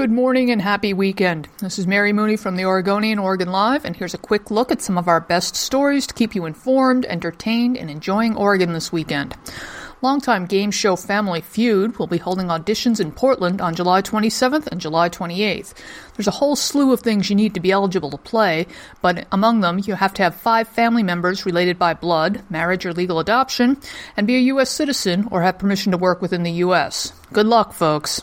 Good morning and happy weekend. This is Mary Mooney from the Oregonian Oregon Live, and here's a quick look at some of our best stories to keep you informed, entertained, and enjoying Oregon this weekend. Longtime game show Family Feud will be holding auditions in Portland on July 27th and July 28th. There's a whole slew of things you need to be eligible to play, but among them, you have to have five family members related by blood, marriage, or legal adoption, and be a U.S. citizen or have permission to work within the U.S. Good luck, folks.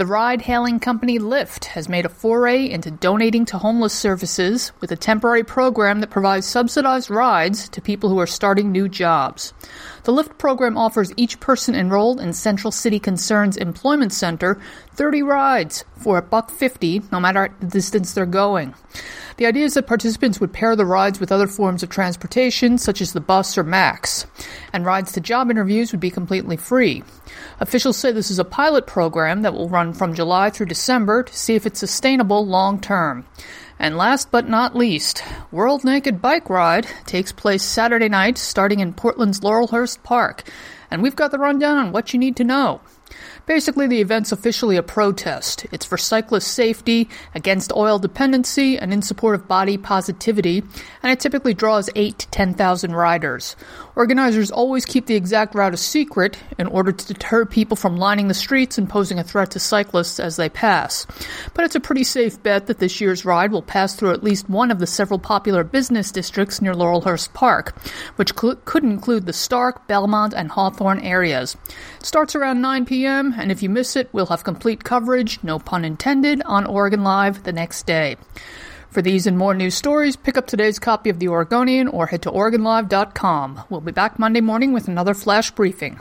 The ride hailing company Lyft has made a foray into donating to homeless services with a temporary program that provides subsidized rides to people who are starting new jobs. The Lyft program offers each person enrolled in Central City Concern's Employment Center 30 rides for a buck 50 no matter the distance they're going. The idea is that participants would pair the rides with other forms of transportation, such as the bus or MAX, and rides to job interviews would be completely free. Officials say this is a pilot program that will run from July through December to see if it's sustainable long term. And last but not least, World Naked Bike Ride takes place Saturday night starting in Portland's Laurelhurst Park. And we've got the rundown on what you need to know. Basically, the event's officially a protest. It's for cyclist safety, against oil dependency, and in support of body positivity, and it typically draws 8 to 10,000 riders. Organizers always keep the exact route a secret in order to deter people from lining the streets and posing a threat to cyclists as they pass. But it's a pretty safe bet that this year's ride will pass through at least one of the several popular business districts near Laurelhurst Park, which cl- could include the Stark, Belmont, and Hawthorne areas. It starts around 9 p.m., and if you miss it, we'll have complete coverage, no pun intended, on Oregon Live the next day. For these and more news stories, pick up today's copy of The Oregonian or head to OregonLive.com. We'll be back Monday morning with another flash briefing.